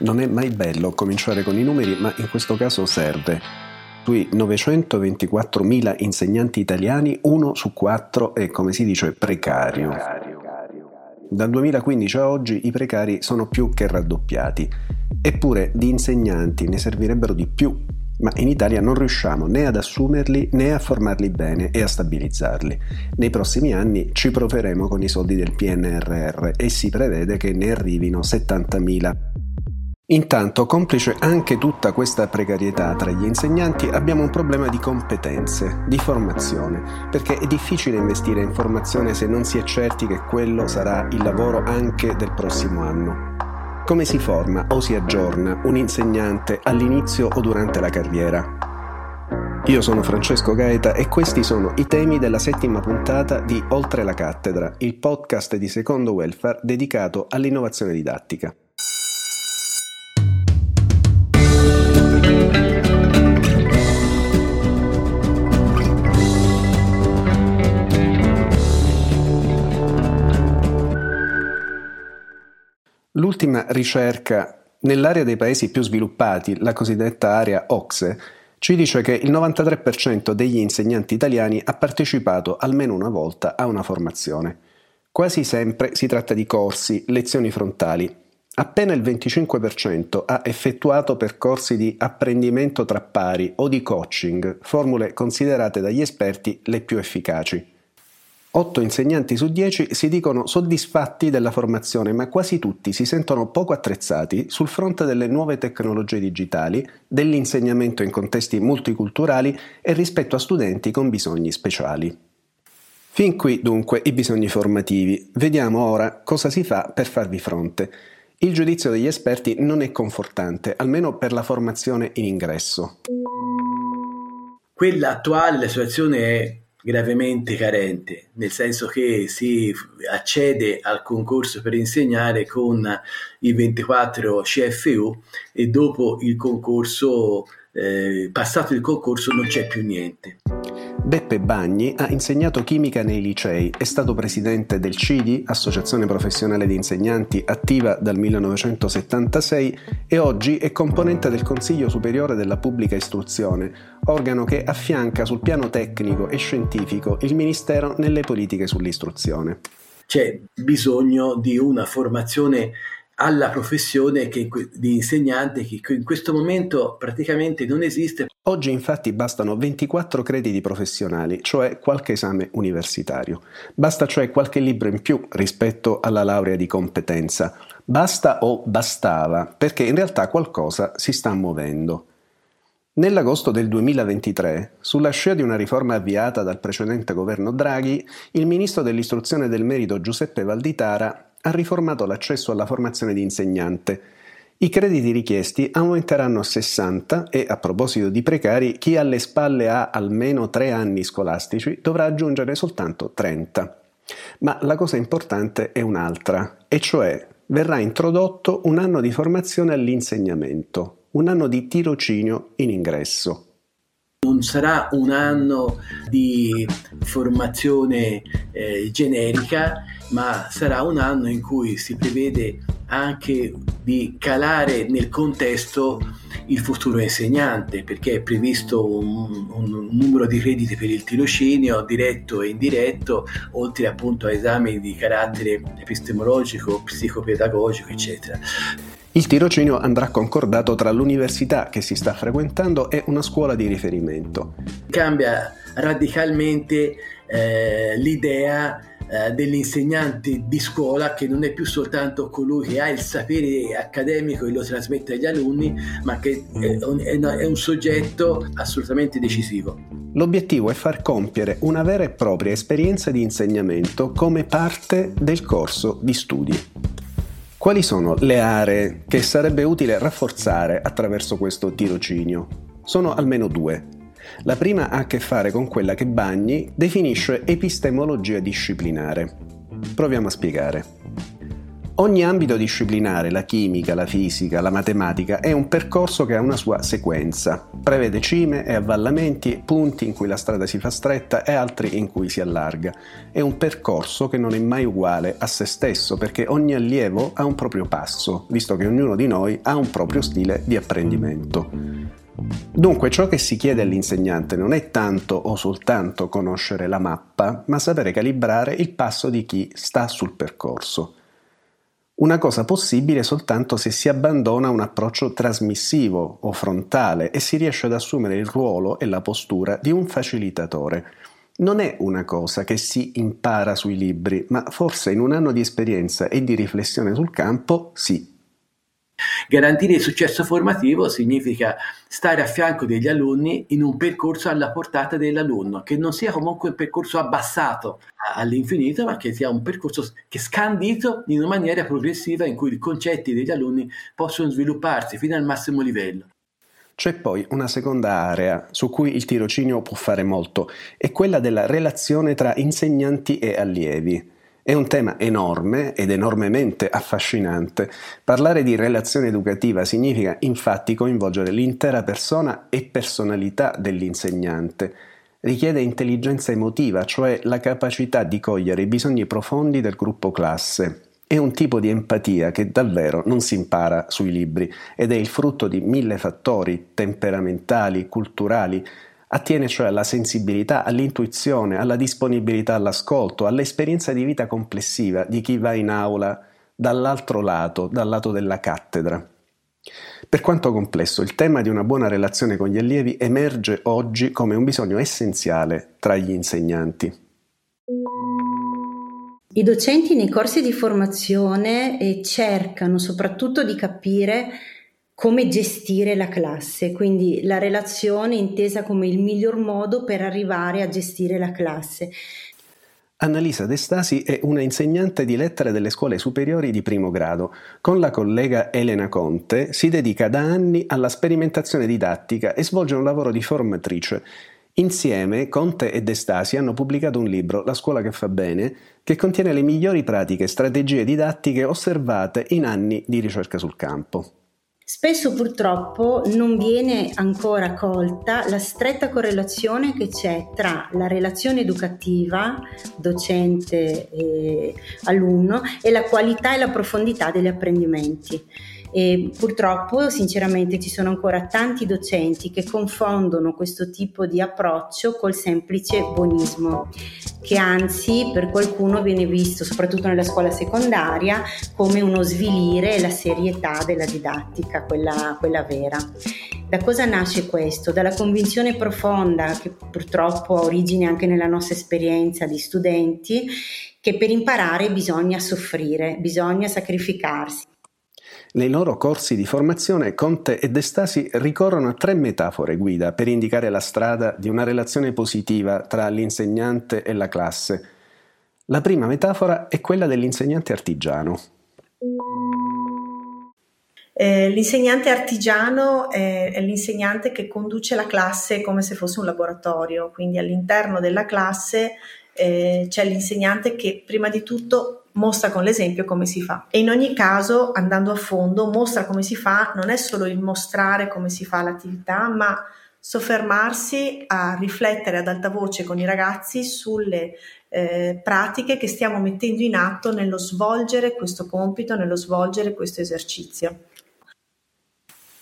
Non è mai bello cominciare con i numeri, ma in questo caso serve. Sui 924.000 insegnanti italiani, uno su quattro è, come si dice, precario. Dal 2015 a oggi i precari sono più che raddoppiati. Eppure di insegnanti ne servirebbero di più, ma in Italia non riusciamo né ad assumerli né a formarli bene e a stabilizzarli. Nei prossimi anni ci proveremo con i soldi del PNRR e si prevede che ne arrivino 70.000. Intanto, complice anche tutta questa precarietà tra gli insegnanti, abbiamo un problema di competenze, di formazione, perché è difficile investire in formazione se non si è certi che quello sarà il lavoro anche del prossimo anno. Come si forma o si aggiorna un insegnante all'inizio o durante la carriera? Io sono Francesco Gaeta e questi sono i temi della settima puntata di Oltre la cattedra, il podcast di Secondo Welfare dedicato all'innovazione didattica. L'ultima ricerca nell'area dei paesi più sviluppati, la cosiddetta area OXE, ci dice che il 93% degli insegnanti italiani ha partecipato almeno una volta a una formazione. Quasi sempre si tratta di corsi, lezioni frontali. Appena il 25% ha effettuato percorsi di apprendimento tra pari o di coaching, formule considerate dagli esperti le più efficaci. 8 insegnanti su 10 si dicono soddisfatti della formazione, ma quasi tutti si sentono poco attrezzati sul fronte delle nuove tecnologie digitali, dell'insegnamento in contesti multiculturali e rispetto a studenti con bisogni speciali. Fin qui dunque i bisogni formativi. Vediamo ora cosa si fa per farvi fronte. Il giudizio degli esperti non è confortante, almeno per la formazione in ingresso. Quella attuale, la situazione è gravemente carente, nel senso che si accede al concorso per insegnare con i 24 CFU e dopo il concorso, eh, passato il concorso, non c'è più niente. Beppe Bagni ha insegnato chimica nei licei, è stato presidente del CIDI, Associazione Professionale di Insegnanti, attiva dal 1976 e oggi è componente del Consiglio Superiore della Pubblica Istruzione, organo che affianca sul piano tecnico e scientifico il Ministero nelle politiche sull'istruzione. C'è bisogno di una formazione alla professione che, di insegnante che in questo momento praticamente non esiste. Oggi infatti bastano 24 crediti professionali, cioè qualche esame universitario. Basta cioè qualche libro in più rispetto alla laurea di competenza. Basta o bastava, perché in realtà qualcosa si sta muovendo. Nell'agosto del 2023, sulla scia di una riforma avviata dal precedente governo Draghi, il ministro dell'istruzione del merito Giuseppe Valditara ha riformato l'accesso alla formazione di insegnante. I crediti richiesti aumenteranno a 60 e, a proposito di precari, chi alle spalle ha almeno tre anni scolastici dovrà aggiungere soltanto 30. Ma la cosa importante è un'altra, e cioè verrà introdotto un anno di formazione all'insegnamento, un anno di tirocinio in ingresso. Non sarà un anno di formazione eh, generica, ma sarà un anno in cui si prevede anche di calare nel contesto il futuro insegnante, perché è previsto un, un, numero di crediti per il tirocinio diretto e indiretto, oltre appunto a esami di carattere epistemologico, psicopedagogico, eccetera. Il tirocinio andrà concordato tra l'università che si sta frequentando e una scuola di riferimento. Cambia radicalmente eh, l'idea eh, dell'insegnante di scuola che non è più soltanto colui che ha il sapere accademico e lo trasmette agli alunni, ma che è un, è un soggetto assolutamente decisivo. L'obiettivo è far compiere una vera e propria esperienza di insegnamento come parte del corso di studi. Quali sono le aree che sarebbe utile rafforzare attraverso questo tirocinio? Sono almeno due. La prima ha a che fare con quella che Bagni definisce epistemologia disciplinare. Proviamo a spiegare. Ogni ambito disciplinare, la chimica, la fisica, la matematica, è un percorso che ha una sua sequenza. Prevede cime e avvallamenti, punti in cui la strada si fa stretta e altri in cui si allarga. È un percorso che non è mai uguale a se stesso perché ogni allievo ha un proprio passo, visto che ognuno di noi ha un proprio stile di apprendimento. Dunque ciò che si chiede all'insegnante non è tanto o soltanto conoscere la mappa, ma sapere calibrare il passo di chi sta sul percorso. Una cosa possibile soltanto se si abbandona un approccio trasmissivo o frontale e si riesce ad assumere il ruolo e la postura di un facilitatore. Non è una cosa che si impara sui libri, ma forse in un anno di esperienza e di riflessione sul campo sì. Garantire il successo formativo significa stare a fianco degli alunni in un percorso alla portata dell'alunno, che non sia comunque un percorso abbassato all'infinito, ma che sia un percorso che scandito in una maniera progressiva in cui i concetti degli alunni possono svilupparsi fino al massimo livello. C'è poi una seconda area su cui il tirocinio può fare molto, è quella della relazione tra insegnanti e allievi. È un tema enorme ed enormemente affascinante. Parlare di relazione educativa significa infatti coinvolgere l'intera persona e personalità dell'insegnante. Richiede intelligenza emotiva, cioè la capacità di cogliere i bisogni profondi del gruppo classe. È un tipo di empatia che davvero non si impara sui libri ed è il frutto di mille fattori temperamentali, culturali, Attiene cioè alla sensibilità, all'intuizione, alla disponibilità all'ascolto, all'esperienza di vita complessiva di chi va in aula dall'altro lato, dal lato della cattedra. Per quanto complesso, il tema di una buona relazione con gli allievi emerge oggi come un bisogno essenziale tra gli insegnanti. I docenti nei corsi di formazione eh, cercano soprattutto di capire come gestire la classe, quindi la relazione intesa come il miglior modo per arrivare a gestire la classe. Annalisa De Stasi è una insegnante di lettere delle scuole superiori di primo grado. Con la collega Elena Conte si dedica da anni alla sperimentazione didattica e svolge un lavoro di formatrice. Insieme Conte e De Stasi hanno pubblicato un libro, La scuola che fa bene, che contiene le migliori pratiche e strategie didattiche osservate in anni di ricerca sul campo. Spesso purtroppo non viene ancora colta la stretta correlazione che c'è tra la relazione educativa docente e e la qualità e la profondità degli apprendimenti. E purtroppo, sinceramente, ci sono ancora tanti docenti che confondono questo tipo di approccio col semplice buonismo, che anzi per qualcuno viene visto, soprattutto nella scuola secondaria, come uno svilire la serietà della didattica, quella, quella vera. Da cosa nasce questo? Dalla convinzione profonda, che purtroppo ha origine anche nella nostra esperienza di studenti, che per imparare bisogna soffrire, bisogna sacrificarsi. Nei loro corsi di formazione Conte e De ricorrono a tre metafore guida per indicare la strada di una relazione positiva tra l'insegnante e la classe. La prima metafora è quella dell'insegnante artigiano. Eh, l'insegnante artigiano è, è, l'insegnante che conduce la classe come se fosse un laboratorio, quindi all'interno della classe eh, c'è l'insegnante che prima di tutto mostra con l'esempio come si fa. E in ogni caso, andando a fondo, mostra come si fa, non è solo il mostrare come si fa l'attività, ma soffermarsi a riflettere ad alta voce con i ragazzi sulle eh, pratiche che stiamo mettendo in atto nello svolgere questo compito, nello svolgere questo esercizio.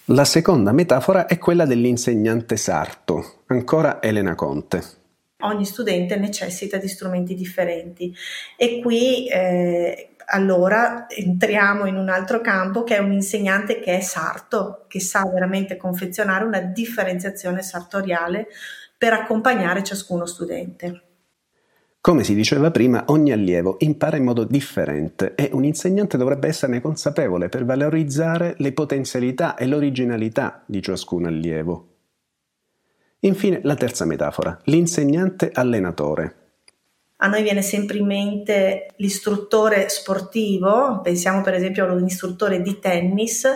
La seconda metafora è quella dell'insegnante sarto, ancora Elena Conte ogni studente necessita di strumenti differenti e qui eh, allora entriamo in un altro campo che è un insegnante che è sarto, che sa veramente confezionare una differenziazione sartoriale per accompagnare ciascuno studente. Come si diceva prima, ogni allievo impara in modo differente e un insegnante dovrebbe esserne consapevole per valorizzare le potenzialità e l'originalità di ciascun allievo. Infine la terza metafora, l'insegnante allenatore. A noi viene sempre in mente l'istruttore sportivo, pensiamo per esempio all'istruttore di tennis,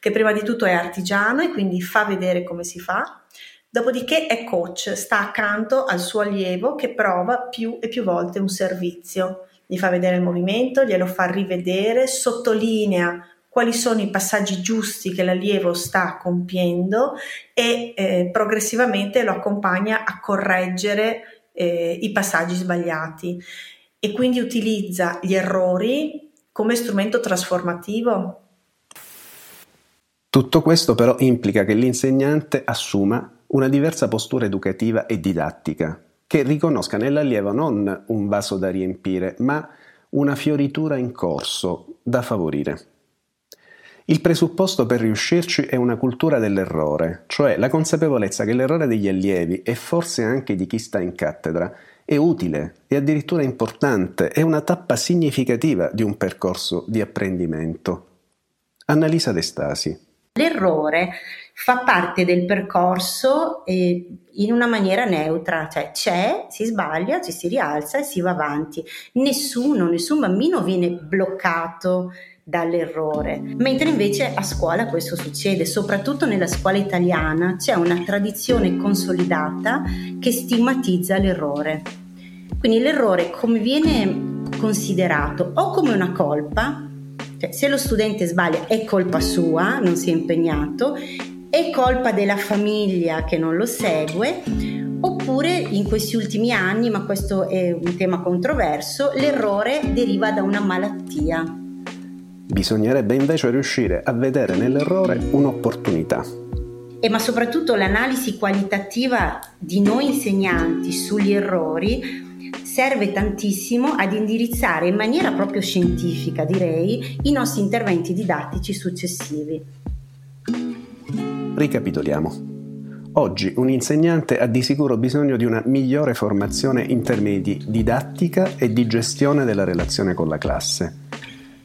che prima di tutto è artigiano e quindi fa vedere come si fa, dopodiché è coach, sta accanto al suo allievo che prova più e più volte un servizio. gli fa vedere il movimento, glielo fa rivedere, sottolinea quali sono i passaggi giusti che l'allievo sta compiendo e eh, progressivamente lo accompagna a correggere eh, i passaggi sbagliati e quindi utilizza gli errori come strumento trasformativo. Tutto questo però implica che l'insegnante assuma una diversa postura educativa e didattica, che riconosca nell'allievo non un vaso da riempire, ma una fioritura in corso da favorire. Il presupposto per riuscirci è una cultura dell'errore, cioè la consapevolezza che l'errore degli allievi e forse anche di chi sta in cattedra è utile e addirittura importante, è una tappa significativa di un percorso di apprendimento. Annalisa De Stasi. L'errore fa parte del percorso in una maniera neutra, cioè c'è, si sbaglia, ci si rialza e si va avanti. Nessuno, nessun bambino viene bloccato dall'errore, mentre invece a scuola questo succede, soprattutto nella scuola italiana c'è una tradizione consolidata che stigmatizza l'errore. Quindi l'errore come viene considerato o come una colpa, cioè se lo studente sbaglia è colpa sua, non si è impegnato, è colpa della famiglia che non lo segue, oppure in questi ultimi anni, ma questo è un tema controverso, l'errore deriva da una malattia Bisognerebbe invece riuscire a vedere nell'errore un'opportunità. E ma soprattutto l'analisi qualitativa di noi insegnanti sugli errori serve tantissimo ad indirizzare in maniera proprio scientifica, direi, i nostri interventi didattici successivi. Ricapitoliamo. Oggi un insegnante ha di sicuro bisogno di una migliore formazione in termini di didattica e di gestione della relazione con la classe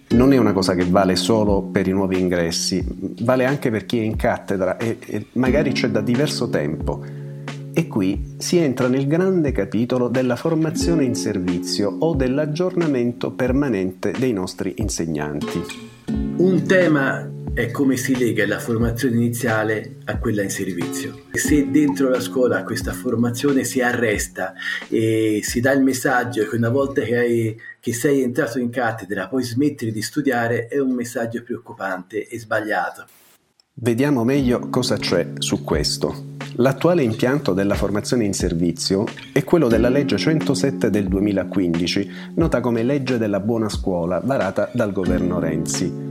non è una cosa che vale solo per i nuovi ingressi, vale anche per chi è in cattedra e, e, magari c'è da diverso tempo. E qui si entra nel grande capitolo della formazione in servizio o dell'aggiornamento permanente dei nostri insegnanti. Un tema è come si lega la formazione iniziale a quella in servizio. Se dentro la scuola questa formazione si arresta e si dà il messaggio che una volta che, hai, che sei entrato in cattedra puoi smettere di studiare, è un messaggio preoccupante e sbagliato. Vediamo meglio cosa c'è su questo. L'attuale impianto della formazione in servizio è quello della legge 107 del 2015, nota come legge della buona scuola, varata dal governo Renzi.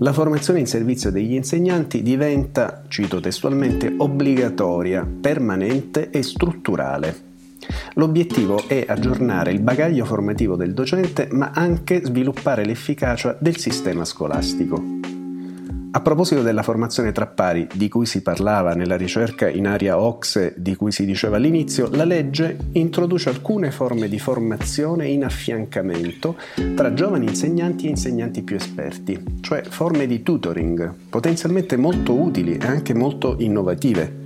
La formazione in servizio degli insegnanti diventa, cito testualmente, obbligatoria, permanente e strutturale. L'obiettivo è aggiornare il bagaglio formativo del docente ma anche sviluppare l'efficacia del sistema scolastico. A proposito della formazione tra pari di cui si parlava nella ricerca in area OXE di cui si diceva all'inizio, la legge introduce alcune forme di formazione in affiancamento tra giovani insegnanti e insegnanti più esperti, cioè forme di tutoring, potenzialmente molto utili e anche molto innovative.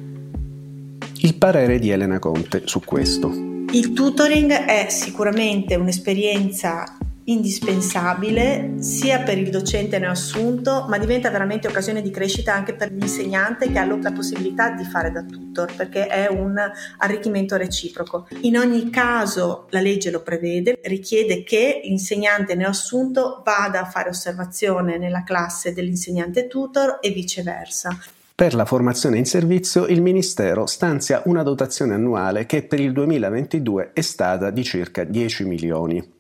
Il parere di Elena Conte su questo. Il tutoring è sicuramente un'esperienza indispensabile sia per il docente neoassunto, ma diventa veramente occasione di crescita anche per l'insegnante che ha la possibilità di fare da tutor, perché è un arricchimento reciproco. In ogni caso la legge lo prevede, richiede che l'insegnante neoassunto vada a fare osservazione nella classe dell'insegnante tutor e viceversa. Per la formazione in servizio il Ministero stanzia una dotazione annuale che per il 2022 è stata di circa 10 milioni.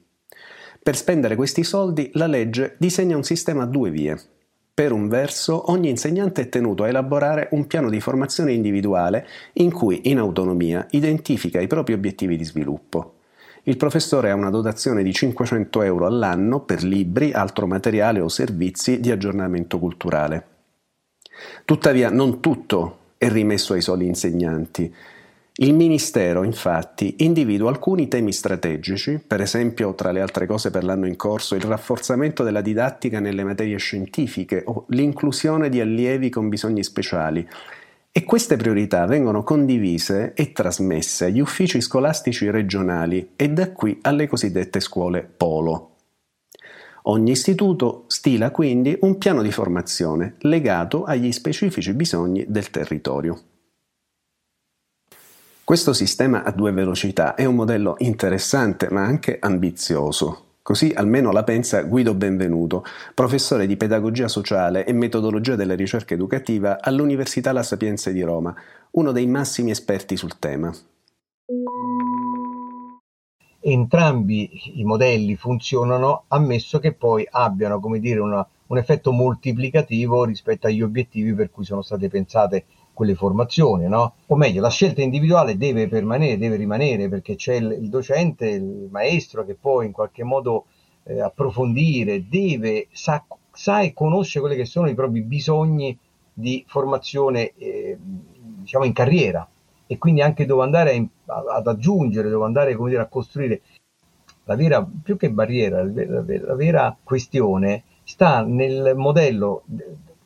Per spendere questi soldi la legge disegna un sistema a due vie. Per un verso, ogni insegnante è tenuto a elaborare un piano di formazione individuale in cui, in autonomia, identifica i propri obiettivi di sviluppo. Il professore ha una dotazione di 500 euro all'anno per libri, altro materiale o servizi di aggiornamento culturale. Tuttavia, non tutto è rimesso ai soli insegnanti. Il Ministero, infatti, individua alcuni temi strategici, per esempio, tra le altre cose per l'anno in corso, il rafforzamento della didattica nelle materie scientifiche o l'inclusione di allievi con bisogni speciali, e queste priorità vengono condivise e trasmesse agli uffici scolastici regionali e da qui alle cosiddette scuole polo. Ogni istituto stila quindi un piano di formazione legato agli specifici bisogni del territorio. Questo sistema a due velocità è un modello interessante ma anche ambizioso. Così almeno la pensa Guido Benvenuto, professore di pedagogia sociale e metodologia della ricerca educativa all'Università La Sapienza di Roma, uno dei massimi esperti sul tema. Entrambi i modelli funzionano ammesso che poi abbiano dire, una, un effetto moltiplicativo rispetto agli obiettivi per cui sono state pensate quelle formazioni, no? O meglio, la scelta individuale deve permanere, deve rimanere perché c'è il, il docente, il maestro che può in qualche modo eh, approfondire, deve, sa, sa, e conosce quelli che sono i propri bisogni di formazione, eh, diciamo, in carriera e quindi anche dove andare a, ad aggiungere, dove andare come dire, a costruire. La vera, più che barriera, la vera, la vera questione sta nel modello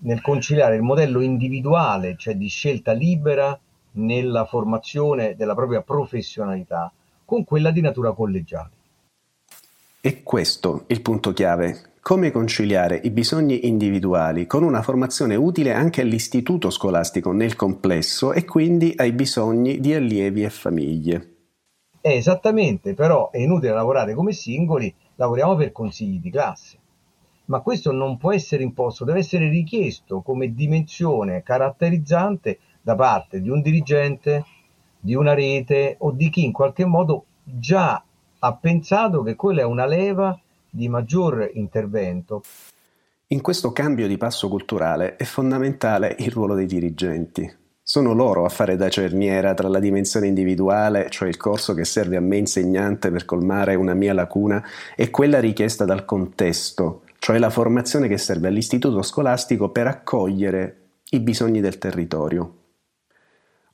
nel conciliare il modello individuale, cioè di scelta libera nella formazione della propria professionalità, con quella di natura collegiale. E questo il punto chiave. Come conciliare i bisogni individuali con una formazione utile anche all'istituto scolastico nel complesso e quindi ai bisogni di allievi e famiglie? Eh, esattamente, però è inutile lavorare come singoli, lavoriamo per consigli di classe ma questo non può essere imposto, deve essere richiesto come dimensione caratterizzante da parte di un dirigente, di una rete o di chi in qualche modo già ha pensato che quella è una leva di maggior intervento. In questo cambio di passo culturale è fondamentale il ruolo dei dirigenti. Sono loro a fare da cerniera tra la dimensione individuale, cioè il corso che serve a me insegnante per colmare una mia lacuna, e quella richiesta dal contesto, cioè la formazione che serve all'istituto scolastico per accogliere i bisogni del territorio.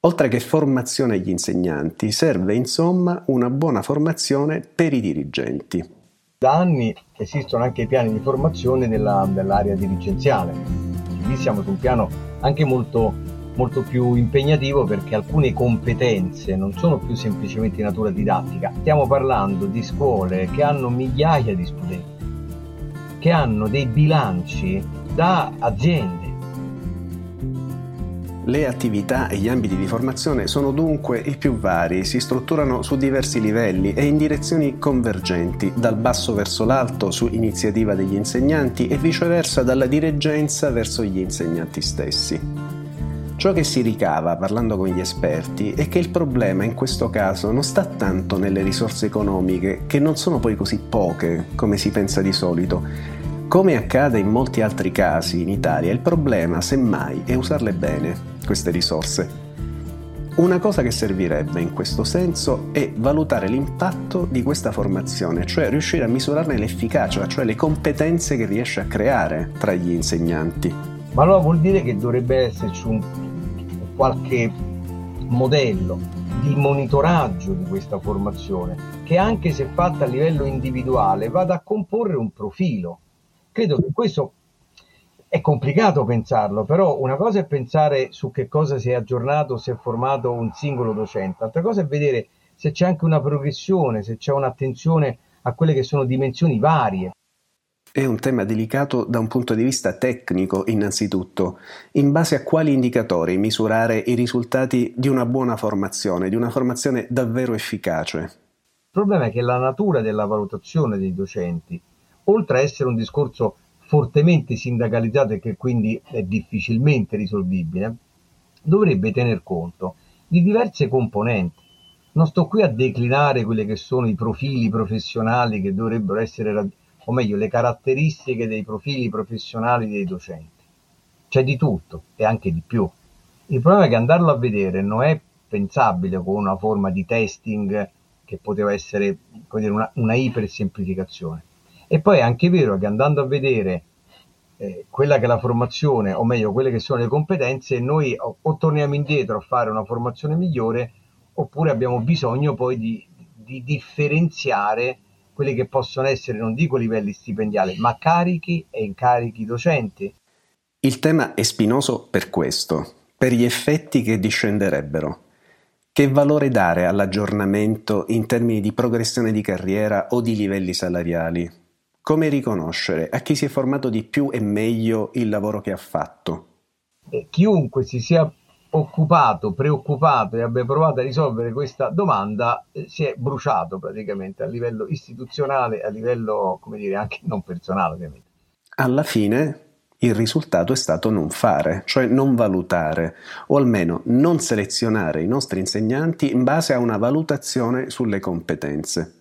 Oltre che formazione agli insegnanti, serve insomma una buona formazione per i dirigenti. Da anni esistono anche i piani di formazione nella, nell'area dirigenziale. Lì siamo su un piano anche molto, molto più impegnativo perché alcune competenze non sono più semplicemente di natura didattica. Stiamo parlando di scuole che hanno migliaia di studenti che hanno dei bilanci da aziende. Le attività e gli ambiti di formazione sono dunque i più vari, si strutturano su diversi livelli e in direzioni convergenti, dal basso verso l'alto su iniziativa degli insegnanti e viceversa dalla dirigenza verso gli insegnanti stessi. Ciò che si ricava parlando con gli esperti è che il problema in questo caso non sta tanto nelle risorse economiche, che non sono poi così poche come si pensa di solito. Come accade in molti altri casi in Italia, il problema, semmai, è usarle bene, queste risorse. Una cosa che servirebbe in questo senso è valutare l'impatto di questa formazione, cioè riuscire a misurarne l'efficacia, cioè le competenze che riesce a creare tra gli insegnanti. Ma allora vuol dire che dovrebbe esserci un qualche modello di monitoraggio di questa formazione che anche se fatta a livello individuale vada a comporre un profilo. Credo che questo è complicato pensarlo, però una cosa è pensare su che cosa si è aggiornato, si è formato un singolo docente, altra cosa è vedere se c'è anche una progressione, se c'è un'attenzione a quelle che sono dimensioni varie. È un tema delicato da un punto di vista tecnico, innanzitutto. In base a quali indicatori misurare i risultati di una buona formazione, di una formazione davvero efficace? Il problema è che la natura della valutazione dei docenti, oltre a essere un discorso fortemente sindacalizzato e che quindi è difficilmente risolvibile, dovrebbe tener conto di diverse componenti. Non sto qui a declinare quelli che sono i profili professionali che dovrebbero essere raggiunti o meglio le caratteristiche dei profili professionali dei docenti. C'è di tutto e anche di più. Il problema è che andarlo a vedere non è pensabile con una forma di testing che poteva essere dire, una, una ipersemplificazione. E poi è anche vero che andando a vedere eh, quella che è la formazione, o meglio, quelle che sono le competenze, noi o, o, torniamo indietro a fare una formazione migliore, oppure abbiamo bisogno poi di, di differenziare quelli che possono essere, non dico livelli stipendiali, ma carichi e incarichi docenti. Il tema è spinoso per questo, per gli effetti che discenderebbero. Che valore dare all'aggiornamento in termini di progressione di carriera o di livelli salariali? Come riconoscere a chi si è formato di più e meglio il lavoro che ha fatto? E chiunque si sia occupato, preoccupato e abbia provato a risolvere questa domanda eh, si è bruciato praticamente a livello istituzionale, a livello, come dire, anche non personale ovviamente. Alla fine il risultato è stato non fare, cioè non valutare, o almeno non selezionare i nostri insegnanti in base a una valutazione sulle competenze.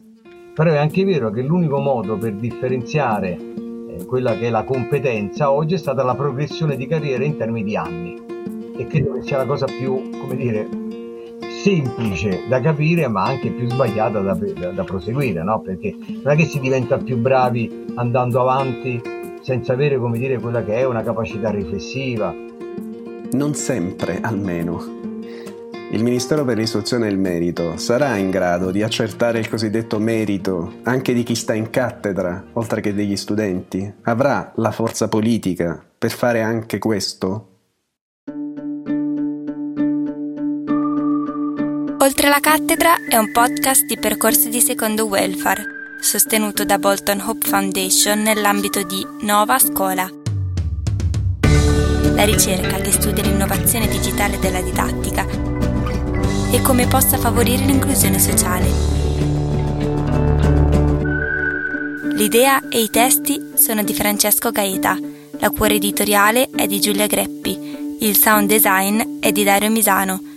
Però è anche vero che l'unico modo per differenziare eh, quella che è la competenza oggi è stata la progressione di carriera in termini di anni e credo che sia la cosa più, come dire, semplice da capire ma anche più sbagliata da, da, da proseguire, no? Perché non è che si diventa più bravi andando avanti senza avere, come dire, quella che è una capacità riflessiva. Non sempre, almeno. Il Ministero per l'Istruzione e il Merito sarà in grado di accertare il cosiddetto merito anche di chi sta in cattedra, oltre che degli studenti? Avrà la forza politica per fare anche questo? Oltre la cattedra è un podcast di percorsi di secondo welfare, sostenuto da Bolton Hope Foundation nell'ambito di Nova Scuola. La ricerca che studia l'innovazione digitale della didattica e come possa favorire l'inclusione sociale. L'idea e i testi sono di Francesco Gaeta, la cura editoriale è di Giulia Greppi, il sound design è di Dario Misano